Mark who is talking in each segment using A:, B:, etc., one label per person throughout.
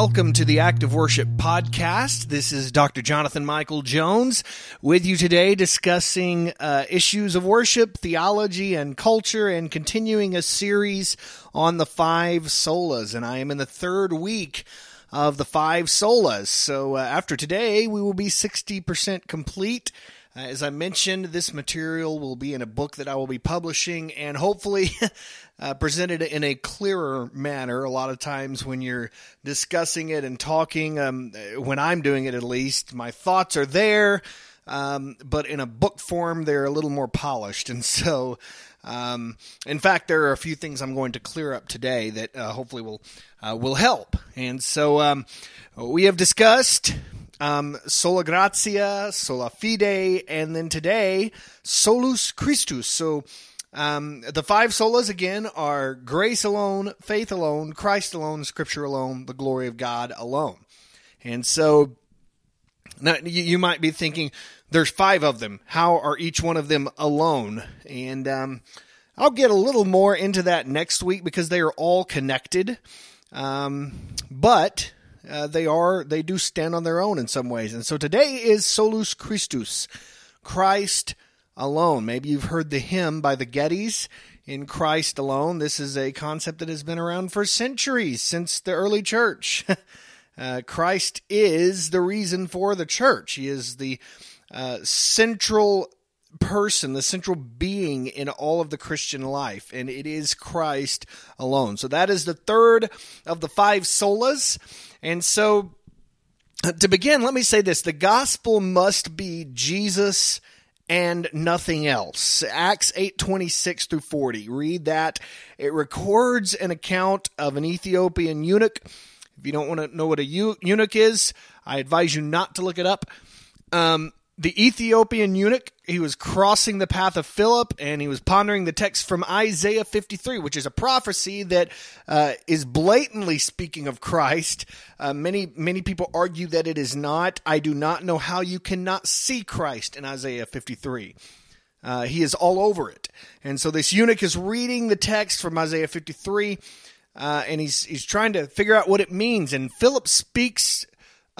A: Welcome to the Act of Worship podcast. This is Dr. Jonathan Michael Jones with you today discussing uh, issues of worship, theology, and culture, and continuing a series on the five solas. And I am in the third week of the five solas. So uh, after today, we will be 60% complete. Uh, as I mentioned, this material will be in a book that I will be publishing and hopefully uh, presented in a clearer manner. A lot of times when you're discussing it and talking, um, when I'm doing it at least, my thoughts are there, um, but in a book form, they're a little more polished. And so, um, in fact, there are a few things I'm going to clear up today that uh, hopefully will uh, will help. And so, um, we have discussed um, sola gratia, sola fide, and then today, solus Christus. So um, the five solas again are grace alone, faith alone, Christ alone, Scripture alone, the glory of God alone. And so now you, you might be thinking, there's five of them. How are each one of them alone? And um, I'll get a little more into that next week because they are all connected. Um, but uh, they are they do stand on their own in some ways. And so today is Solus Christus, Christ alone. Maybe you've heard the hymn by the Gettys in Christ alone. This is a concept that has been around for centuries since the early church. uh, Christ is the reason for the church. He is the uh, central person, the central being in all of the Christian life, and it is Christ alone. So that is the third of the five solas. And so to begin, let me say this the gospel must be Jesus and nothing else. Acts 8:26 through 40. Read that. It records an account of an Ethiopian eunuch. If you don't want to know what a eunuch is, I advise you not to look it up. Um, the Ethiopian eunuch, he was crossing the path of Philip and he was pondering the text from Isaiah 53, which is a prophecy that uh, is blatantly speaking of Christ. Uh, many, many people argue that it is not. I do not know how you cannot see Christ in Isaiah 53. Uh, he is all over it. And so this eunuch is reading the text from Isaiah 53. Uh, and he's he's trying to figure out what it means. And Philip speaks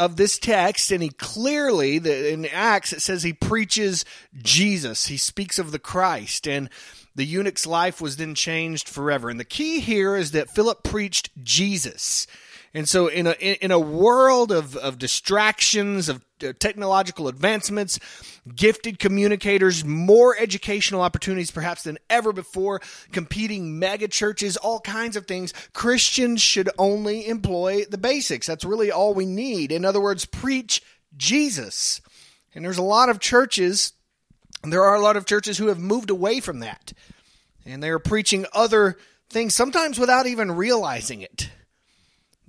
A: of this text, and he clearly, in Acts, it says he preaches Jesus. He speaks of the Christ, and the eunuch's life was then changed forever. And the key here is that Philip preached Jesus. And so, in a in a world of, of distractions, of uh, technological advancements, gifted communicators, more educational opportunities perhaps than ever before, competing mega churches, all kinds of things, Christians should only employ the basics. That's really all we need. In other words, preach Jesus. And there's a lot of churches, there are a lot of churches who have moved away from that. And they are preaching other things, sometimes without even realizing it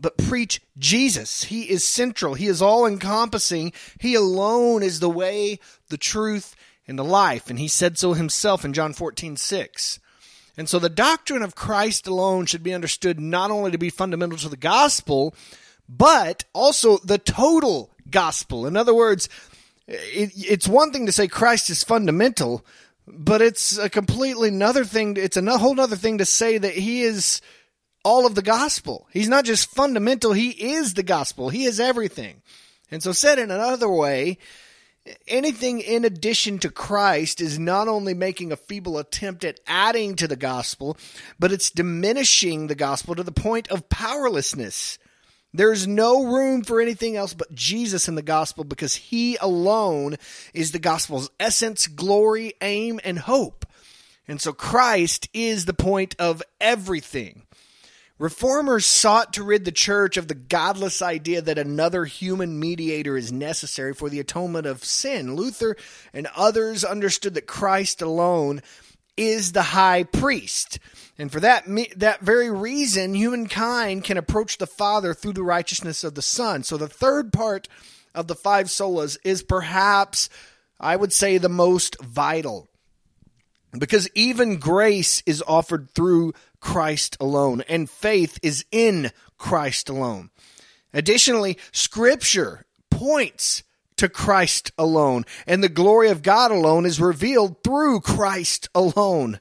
A: but preach Jesus. He is central. He is all encompassing. He alone is the way, the truth, and the life. And he said so himself in John 14, 6. And so the doctrine of Christ alone should be understood not only to be fundamental to the gospel, but also the total gospel. In other words, it, it's one thing to say Christ is fundamental, but it's a completely another thing. It's a whole other thing to say that he is all of the gospel. He's not just fundamental, he is the gospel. He is everything. And so, said in another way, anything in addition to Christ is not only making a feeble attempt at adding to the gospel, but it's diminishing the gospel to the point of powerlessness. There's no room for anything else but Jesus in the gospel because he alone is the gospel's essence, glory, aim, and hope. And so Christ is the point of everything. Reformers sought to rid the church of the godless idea that another human mediator is necessary for the atonement of sin. Luther and others understood that Christ alone is the high priest. And for that that very reason humankind can approach the Father through the righteousness of the Son. So the third part of the five solas is perhaps I would say the most vital. Because even grace is offered through Christ alone, and faith is in Christ alone. Additionally, Scripture points to Christ alone, and the glory of God alone is revealed through Christ alone.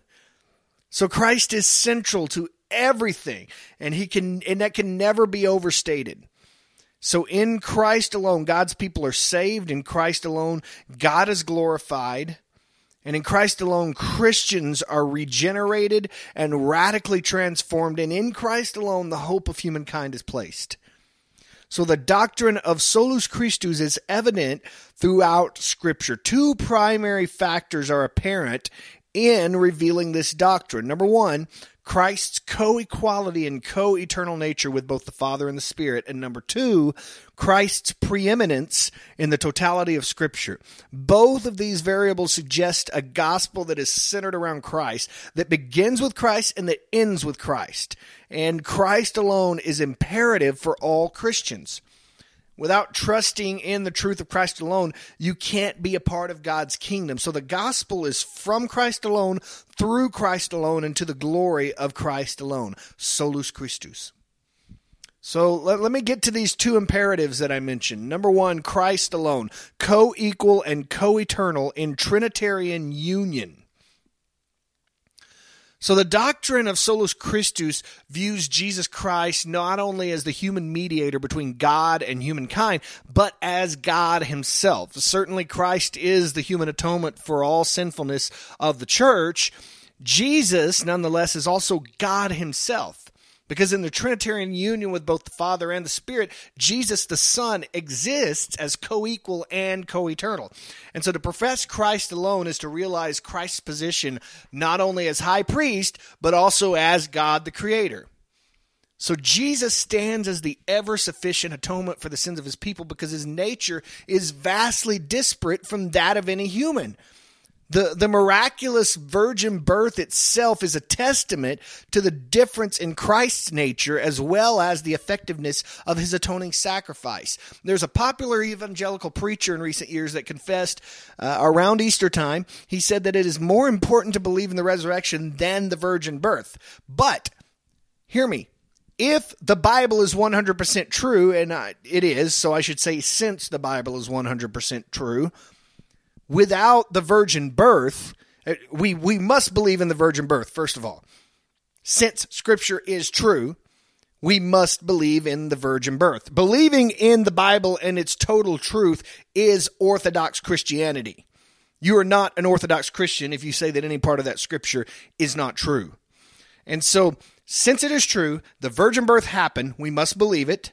A: So Christ is central to everything, and he can and that can never be overstated. So in Christ alone, God's people are saved. In Christ alone, God is glorified. And in Christ alone, Christians are regenerated and radically transformed. And in Christ alone, the hope of humankind is placed. So the doctrine of solus Christus is evident throughout Scripture. Two primary factors are apparent in revealing this doctrine. Number one, Christ's co equality and co eternal nature with both the Father and the Spirit. And number two, Christ's preeminence in the totality of Scripture. Both of these variables suggest a gospel that is centered around Christ, that begins with Christ and that ends with Christ. And Christ alone is imperative for all Christians. Without trusting in the truth of Christ alone, you can't be a part of God's kingdom. So the gospel is from Christ alone, through Christ alone, and to the glory of Christ alone. Solus Christus. So let, let me get to these two imperatives that I mentioned. Number one, Christ alone, co equal and co eternal in Trinitarian union. So the doctrine of solus Christus views Jesus Christ not only as the human mediator between God and humankind, but as God himself. Certainly Christ is the human atonement for all sinfulness of the church. Jesus, nonetheless, is also God himself. Because in the Trinitarian union with both the Father and the Spirit, Jesus the Son exists as co equal and co eternal. And so to profess Christ alone is to realize Christ's position not only as high priest, but also as God the Creator. So Jesus stands as the ever sufficient atonement for the sins of his people because his nature is vastly disparate from that of any human. The, the miraculous virgin birth itself is a testament to the difference in Christ's nature as well as the effectiveness of his atoning sacrifice. There's a popular evangelical preacher in recent years that confessed uh, around Easter time, he said that it is more important to believe in the resurrection than the virgin birth. But, hear me, if the Bible is 100% true, and it is, so I should say since the Bible is 100% true, without the virgin birth, uh, we, we must believe in the virgin birth, first of all. Since scripture is true, we must believe in the virgin birth. Believing in the Bible and its total truth is Orthodox Christianity. You are not an Orthodox Christian if you say that any part of that scripture is not true. And so, since it is true, the virgin birth happened, we must believe it.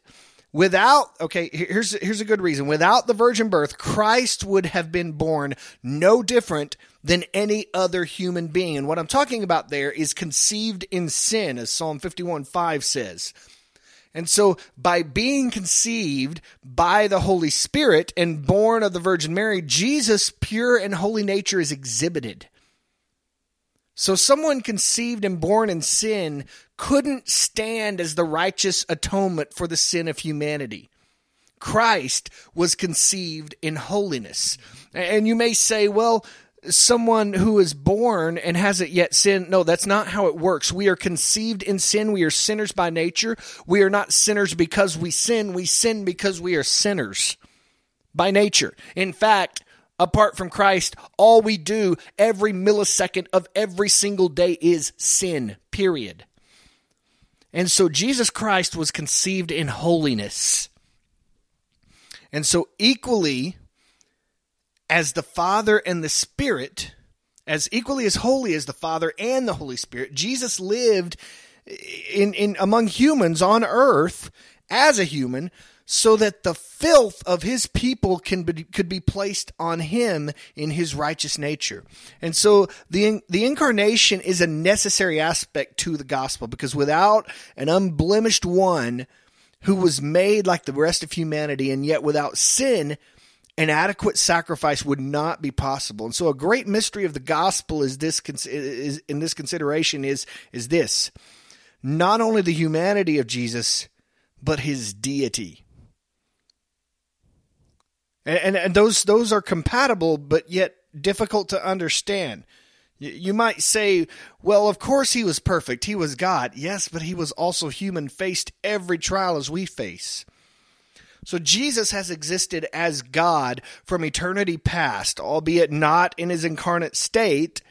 A: Without, okay, here's, here's a good reason. Without the virgin birth, Christ would have been born no different than any other human being. And what I'm talking about there is conceived in sin, as Psalm 51 5 says. And so, by being conceived by the Holy Spirit and born of the Virgin Mary, Jesus' pure and holy nature is exhibited. So, someone conceived and born in sin couldn't stand as the righteous atonement for the sin of humanity. Christ was conceived in holiness. And you may say, well, someone who is born and hasn't yet sinned. No, that's not how it works. We are conceived in sin. We are sinners by nature. We are not sinners because we sin. We sin because we are sinners by nature. In fact, Apart from Christ, all we do every millisecond of every single day is sin, period. And so Jesus Christ was conceived in holiness. And so, equally as the Father and the Spirit, as equally as holy as the Father and the Holy Spirit, Jesus lived in, in among humans on earth as a human so that the filth of his people can be, could be placed on him in his righteous nature. And so the the incarnation is a necessary aspect to the gospel because without an unblemished one who was made like the rest of humanity and yet without sin an adequate sacrifice would not be possible. And so a great mystery of the gospel is this is in this consideration is is this not only the humanity of Jesus but his deity and, and, and those those are compatible, but yet difficult to understand. You might say, well, of course he was perfect. He was God. Yes, but he was also human, faced every trial as we face. So Jesus has existed as God from eternity past, albeit not in his incarnate state,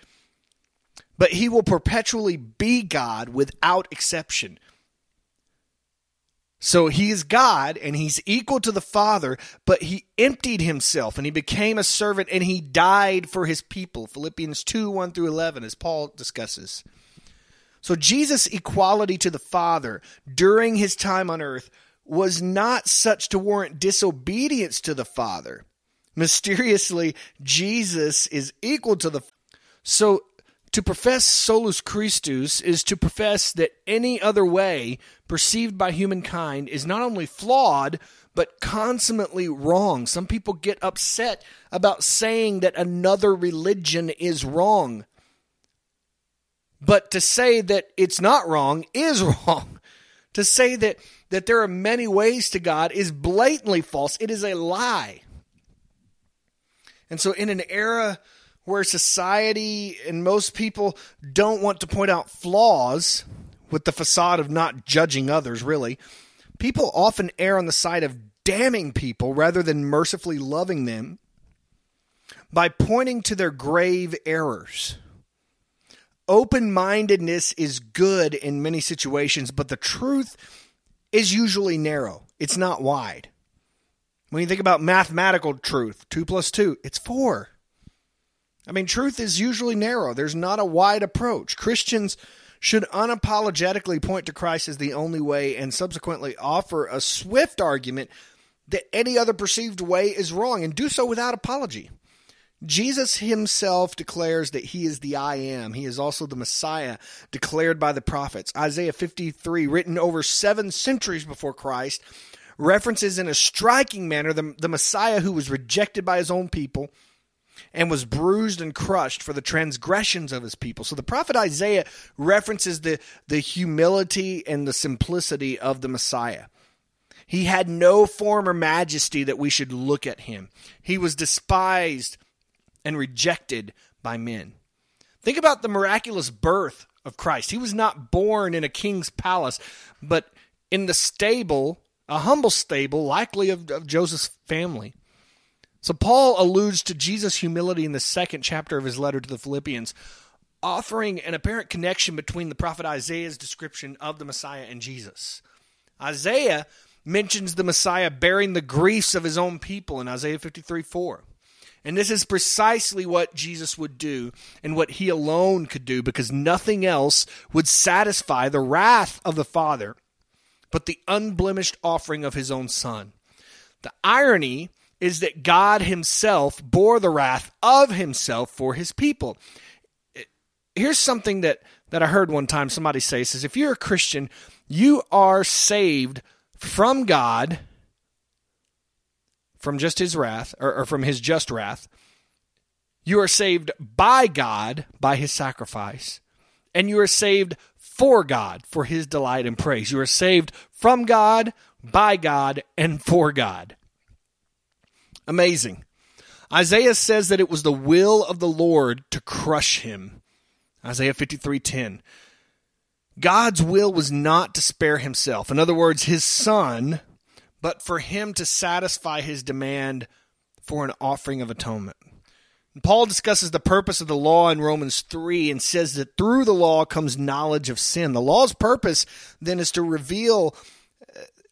A: but he will perpetually be God without exception. So he is God and he's equal to the Father, but he emptied himself and he became a servant and he died for his people. Philippians 2 1 through 11, as Paul discusses. So Jesus' equality to the Father during his time on earth was not such to warrant disobedience to the Father. Mysteriously, Jesus is equal to the So to profess solus Christus is to profess that any other way perceived by humankind is not only flawed, but consummately wrong. Some people get upset about saying that another religion is wrong. But to say that it's not wrong is wrong. To say that, that there are many ways to God is blatantly false. It is a lie. And so, in an era where society and most people don't want to point out flaws with the facade of not judging others, really, people often err on the side of damning people rather than mercifully loving them by pointing to their grave errors. Open mindedness is good in many situations, but the truth is usually narrow, it's not wide. When you think about mathematical truth, 2 plus 2, it's 4. I mean, truth is usually narrow. There's not a wide approach. Christians should unapologetically point to Christ as the only way and subsequently offer a swift argument that any other perceived way is wrong and do so without apology. Jesus himself declares that he is the I am. He is also the Messiah declared by the prophets. Isaiah 53, written over seven centuries before Christ, references in a striking manner the, the Messiah who was rejected by his own people and was bruised and crushed for the transgressions of his people. So the prophet Isaiah references the, the humility and the simplicity of the Messiah. He had no form or majesty that we should look at him. He was despised and rejected by men. Think about the miraculous birth of Christ. He was not born in a king's palace, but in the stable, a humble stable, likely of, of Joseph's family. So Paul alludes to Jesus' humility in the second chapter of his letter to the Philippians, offering an apparent connection between the prophet Isaiah's description of the Messiah and Jesus. Isaiah mentions the Messiah bearing the griefs of his own people in Isaiah 53 4. And this is precisely what Jesus would do and what he alone could do because nothing else would satisfy the wrath of the Father but the unblemished offering of his own Son. The irony is that God himself bore the wrath of himself for his people. Here's something that, that I heard one time somebody say says if you're a Christian, you are saved from God from just his wrath or, or from his just wrath. You are saved by God by his sacrifice. And you are saved for God for his delight and praise. You are saved from God, by God, and for God. Amazing. Isaiah says that it was the will of the Lord to crush him. Isaiah 53:10. God's will was not to spare himself. In other words, his son, but for him to satisfy his demand for an offering of atonement. And Paul discusses the purpose of the law in Romans 3 and says that through the law comes knowledge of sin. The law's purpose then is to reveal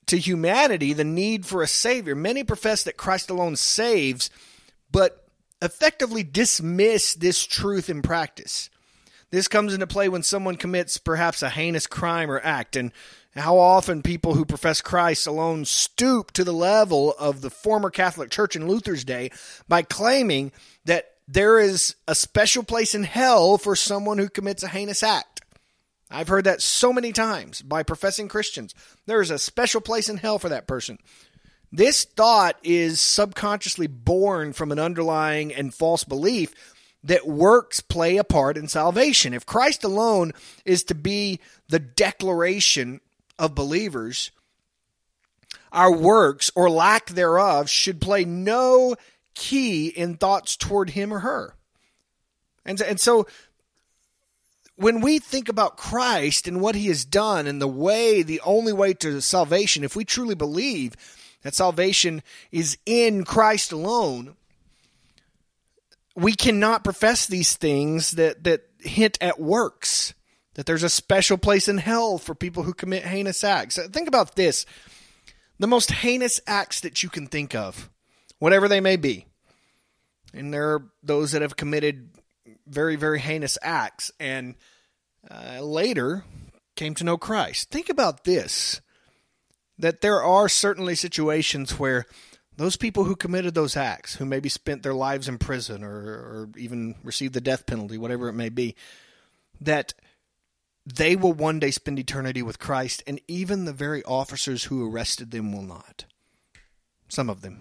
A: to humanity the need for a Savior. Many profess that Christ alone saves, but effectively dismiss this truth in practice. This comes into play when someone commits perhaps a heinous crime or act, and how often people who profess Christ alone stoop to the level of the former Catholic Church in Luther's day by claiming that there is a special place in hell for someone who commits a heinous act. I've heard that so many times by professing Christians. There is a special place in hell for that person. This thought is subconsciously born from an underlying and false belief that works play a part in salvation. If Christ alone is to be the declaration of believers, our works or lack thereof should play no key in thoughts toward him or her. And, and so when we think about Christ and what he has done and the way, the only way to salvation, if we truly believe that salvation is in Christ alone, we cannot profess these things that, that hint at works, that there's a special place in hell for people who commit heinous acts. Think about this the most heinous acts that you can think of, whatever they may be. And there are those that have committed very, very heinous acts and uh, later came to know Christ. Think about this that there are certainly situations where those people who committed those acts, who maybe spent their lives in prison or, or even received the death penalty, whatever it may be, that they will one day spend eternity with Christ, and even the very officers who arrested them will not. Some of them.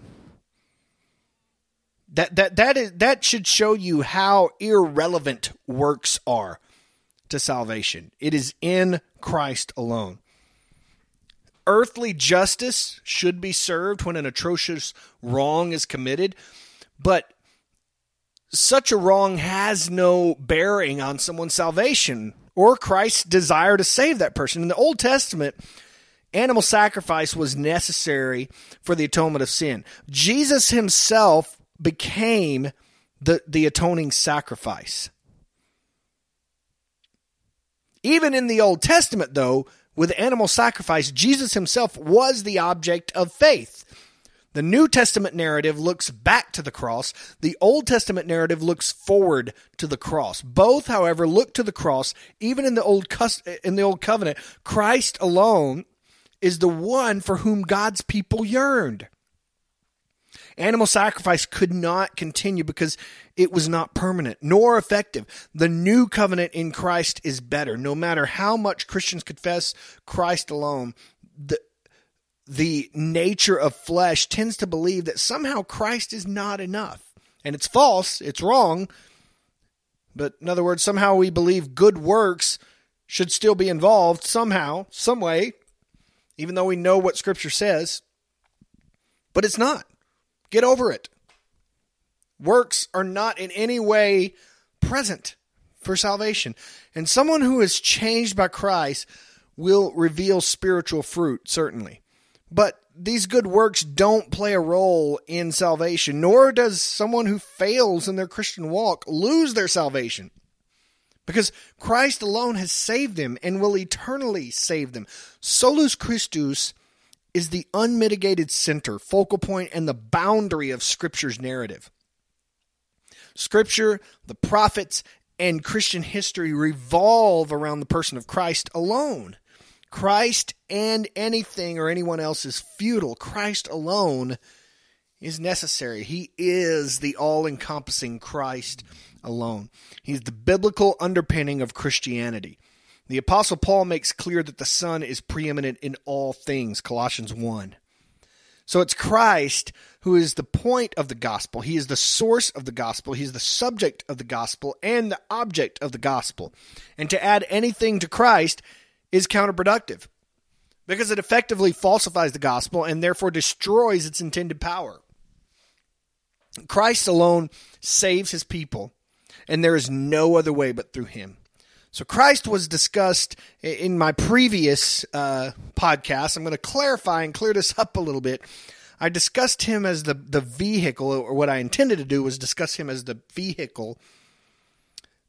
A: That that that is that should show you how irrelevant works are to salvation. It is in Christ alone. Earthly justice should be served when an atrocious wrong is committed, but such a wrong has no bearing on someone's salvation or Christ's desire to save that person. In the Old Testament, animal sacrifice was necessary for the atonement of sin. Jesus himself became the, the atoning sacrifice. Even in the Old Testament, though, with animal sacrifice, Jesus himself was the object of faith. The New Testament narrative looks back to the cross. The Old Testament narrative looks forward to the cross. Both, however, look to the cross. Even in the old in the old covenant, Christ alone is the one for whom God's people yearned. Animal sacrifice could not continue because it was not permanent nor effective. The new covenant in Christ is better. No matter how much Christians confess Christ alone, the the nature of flesh tends to believe that somehow Christ is not enough. And it's false, it's wrong. But in other words, somehow we believe good works should still be involved somehow, some way, even though we know what Scripture says. But it's not. Get over it. Works are not in any way present for salvation. And someone who is changed by Christ will reveal spiritual fruit, certainly. But these good works don't play a role in salvation, nor does someone who fails in their Christian walk lose their salvation. Because Christ alone has saved them and will eternally save them. Solus Christus is the unmitigated center, focal point, and the boundary of Scripture's narrative. Scripture, the prophets, and Christian history revolve around the person of Christ alone. Christ and anything or anyone else is futile. Christ alone is necessary. He is the all encompassing Christ alone. He's the biblical underpinning of Christianity. The Apostle Paul makes clear that the Son is preeminent in all things, Colossians 1. So it's Christ who is the point of the gospel. He is the source of the gospel. He is the subject of the gospel and the object of the gospel. And to add anything to Christ is counterproductive because it effectively falsifies the gospel and therefore destroys its intended power. Christ alone saves his people, and there is no other way but through him. So, Christ was discussed in my previous uh, podcast. I'm going to clarify and clear this up a little bit. I discussed him as the, the vehicle, or what I intended to do was discuss him as the vehicle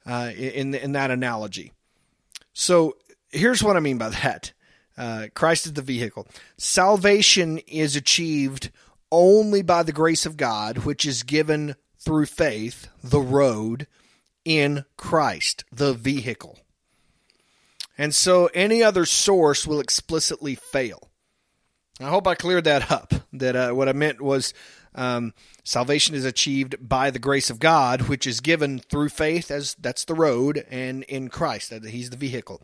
A: uh, in, in that analogy. So, here's what I mean by that uh, Christ is the vehicle. Salvation is achieved only by the grace of God, which is given through faith, the road, in Christ, the vehicle. And so any other source will explicitly fail. I hope I cleared that up. That uh, what I meant was um, salvation is achieved by the grace of God, which is given through faith, as that's the road, and in Christ, that He's the vehicle.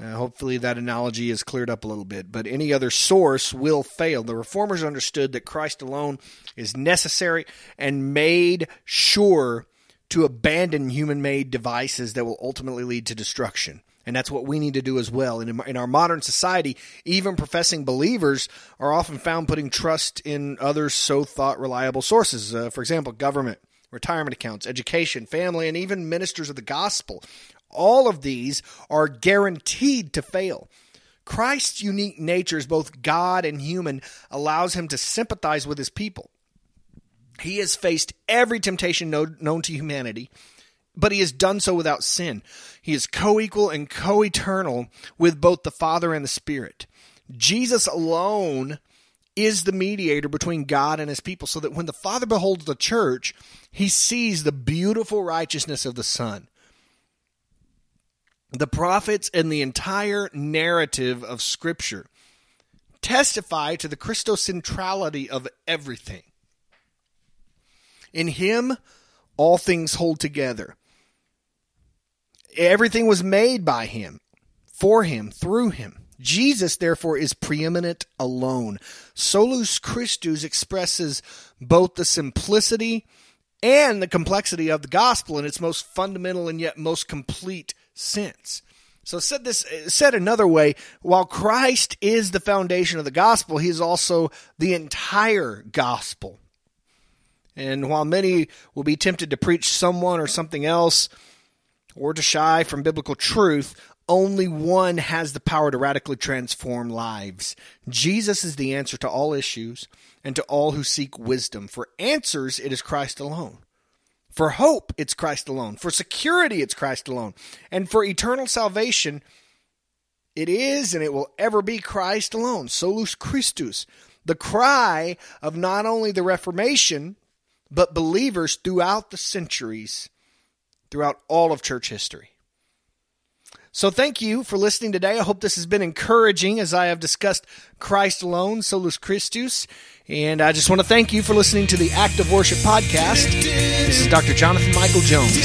A: Uh, hopefully, that analogy is cleared up a little bit, but any other source will fail. The reformers understood that Christ alone is necessary and made sure to abandon human made devices that will ultimately lead to destruction. And that's what we need to do as well. And in our modern society, even professing believers are often found putting trust in other so thought reliable sources. Uh, for example, government, retirement accounts, education, family, and even ministers of the gospel All of these are guaranteed to fail. Christ's unique nature as both God and human allows him to sympathize with his people. He has faced every temptation known to humanity, but he has done so without sin. He is co equal and co eternal with both the Father and the Spirit. Jesus alone is the mediator between God and his people, so that when the Father beholds the church, he sees the beautiful righteousness of the Son. The prophets and the entire narrative of Scripture testify to the Christocentrality of everything. In Him, all things hold together. Everything was made by Him, for Him, through Him. Jesus, therefore, is preeminent alone. Solus Christus expresses both the simplicity and the complexity of the gospel in its most fundamental and yet most complete sense. So said this said another way, while Christ is the foundation of the gospel, he is also the entire gospel. And while many will be tempted to preach someone or something else or to shy from biblical truth, only one has the power to radically transform lives. Jesus is the answer to all issues and to all who seek wisdom. For answers, it is Christ alone. For hope, it's Christ alone. For security, it's Christ alone. And for eternal salvation, it is and it will ever be Christ alone. Solus Christus. The cry of not only the Reformation, but believers throughout the centuries, throughout all of church history. So thank you for listening today. I hope this has been encouraging as I have discussed Christ alone, Solus Christus. And I just want to thank you for listening to the Act of Worship podcast. This is Dr. Jonathan Michael Jones.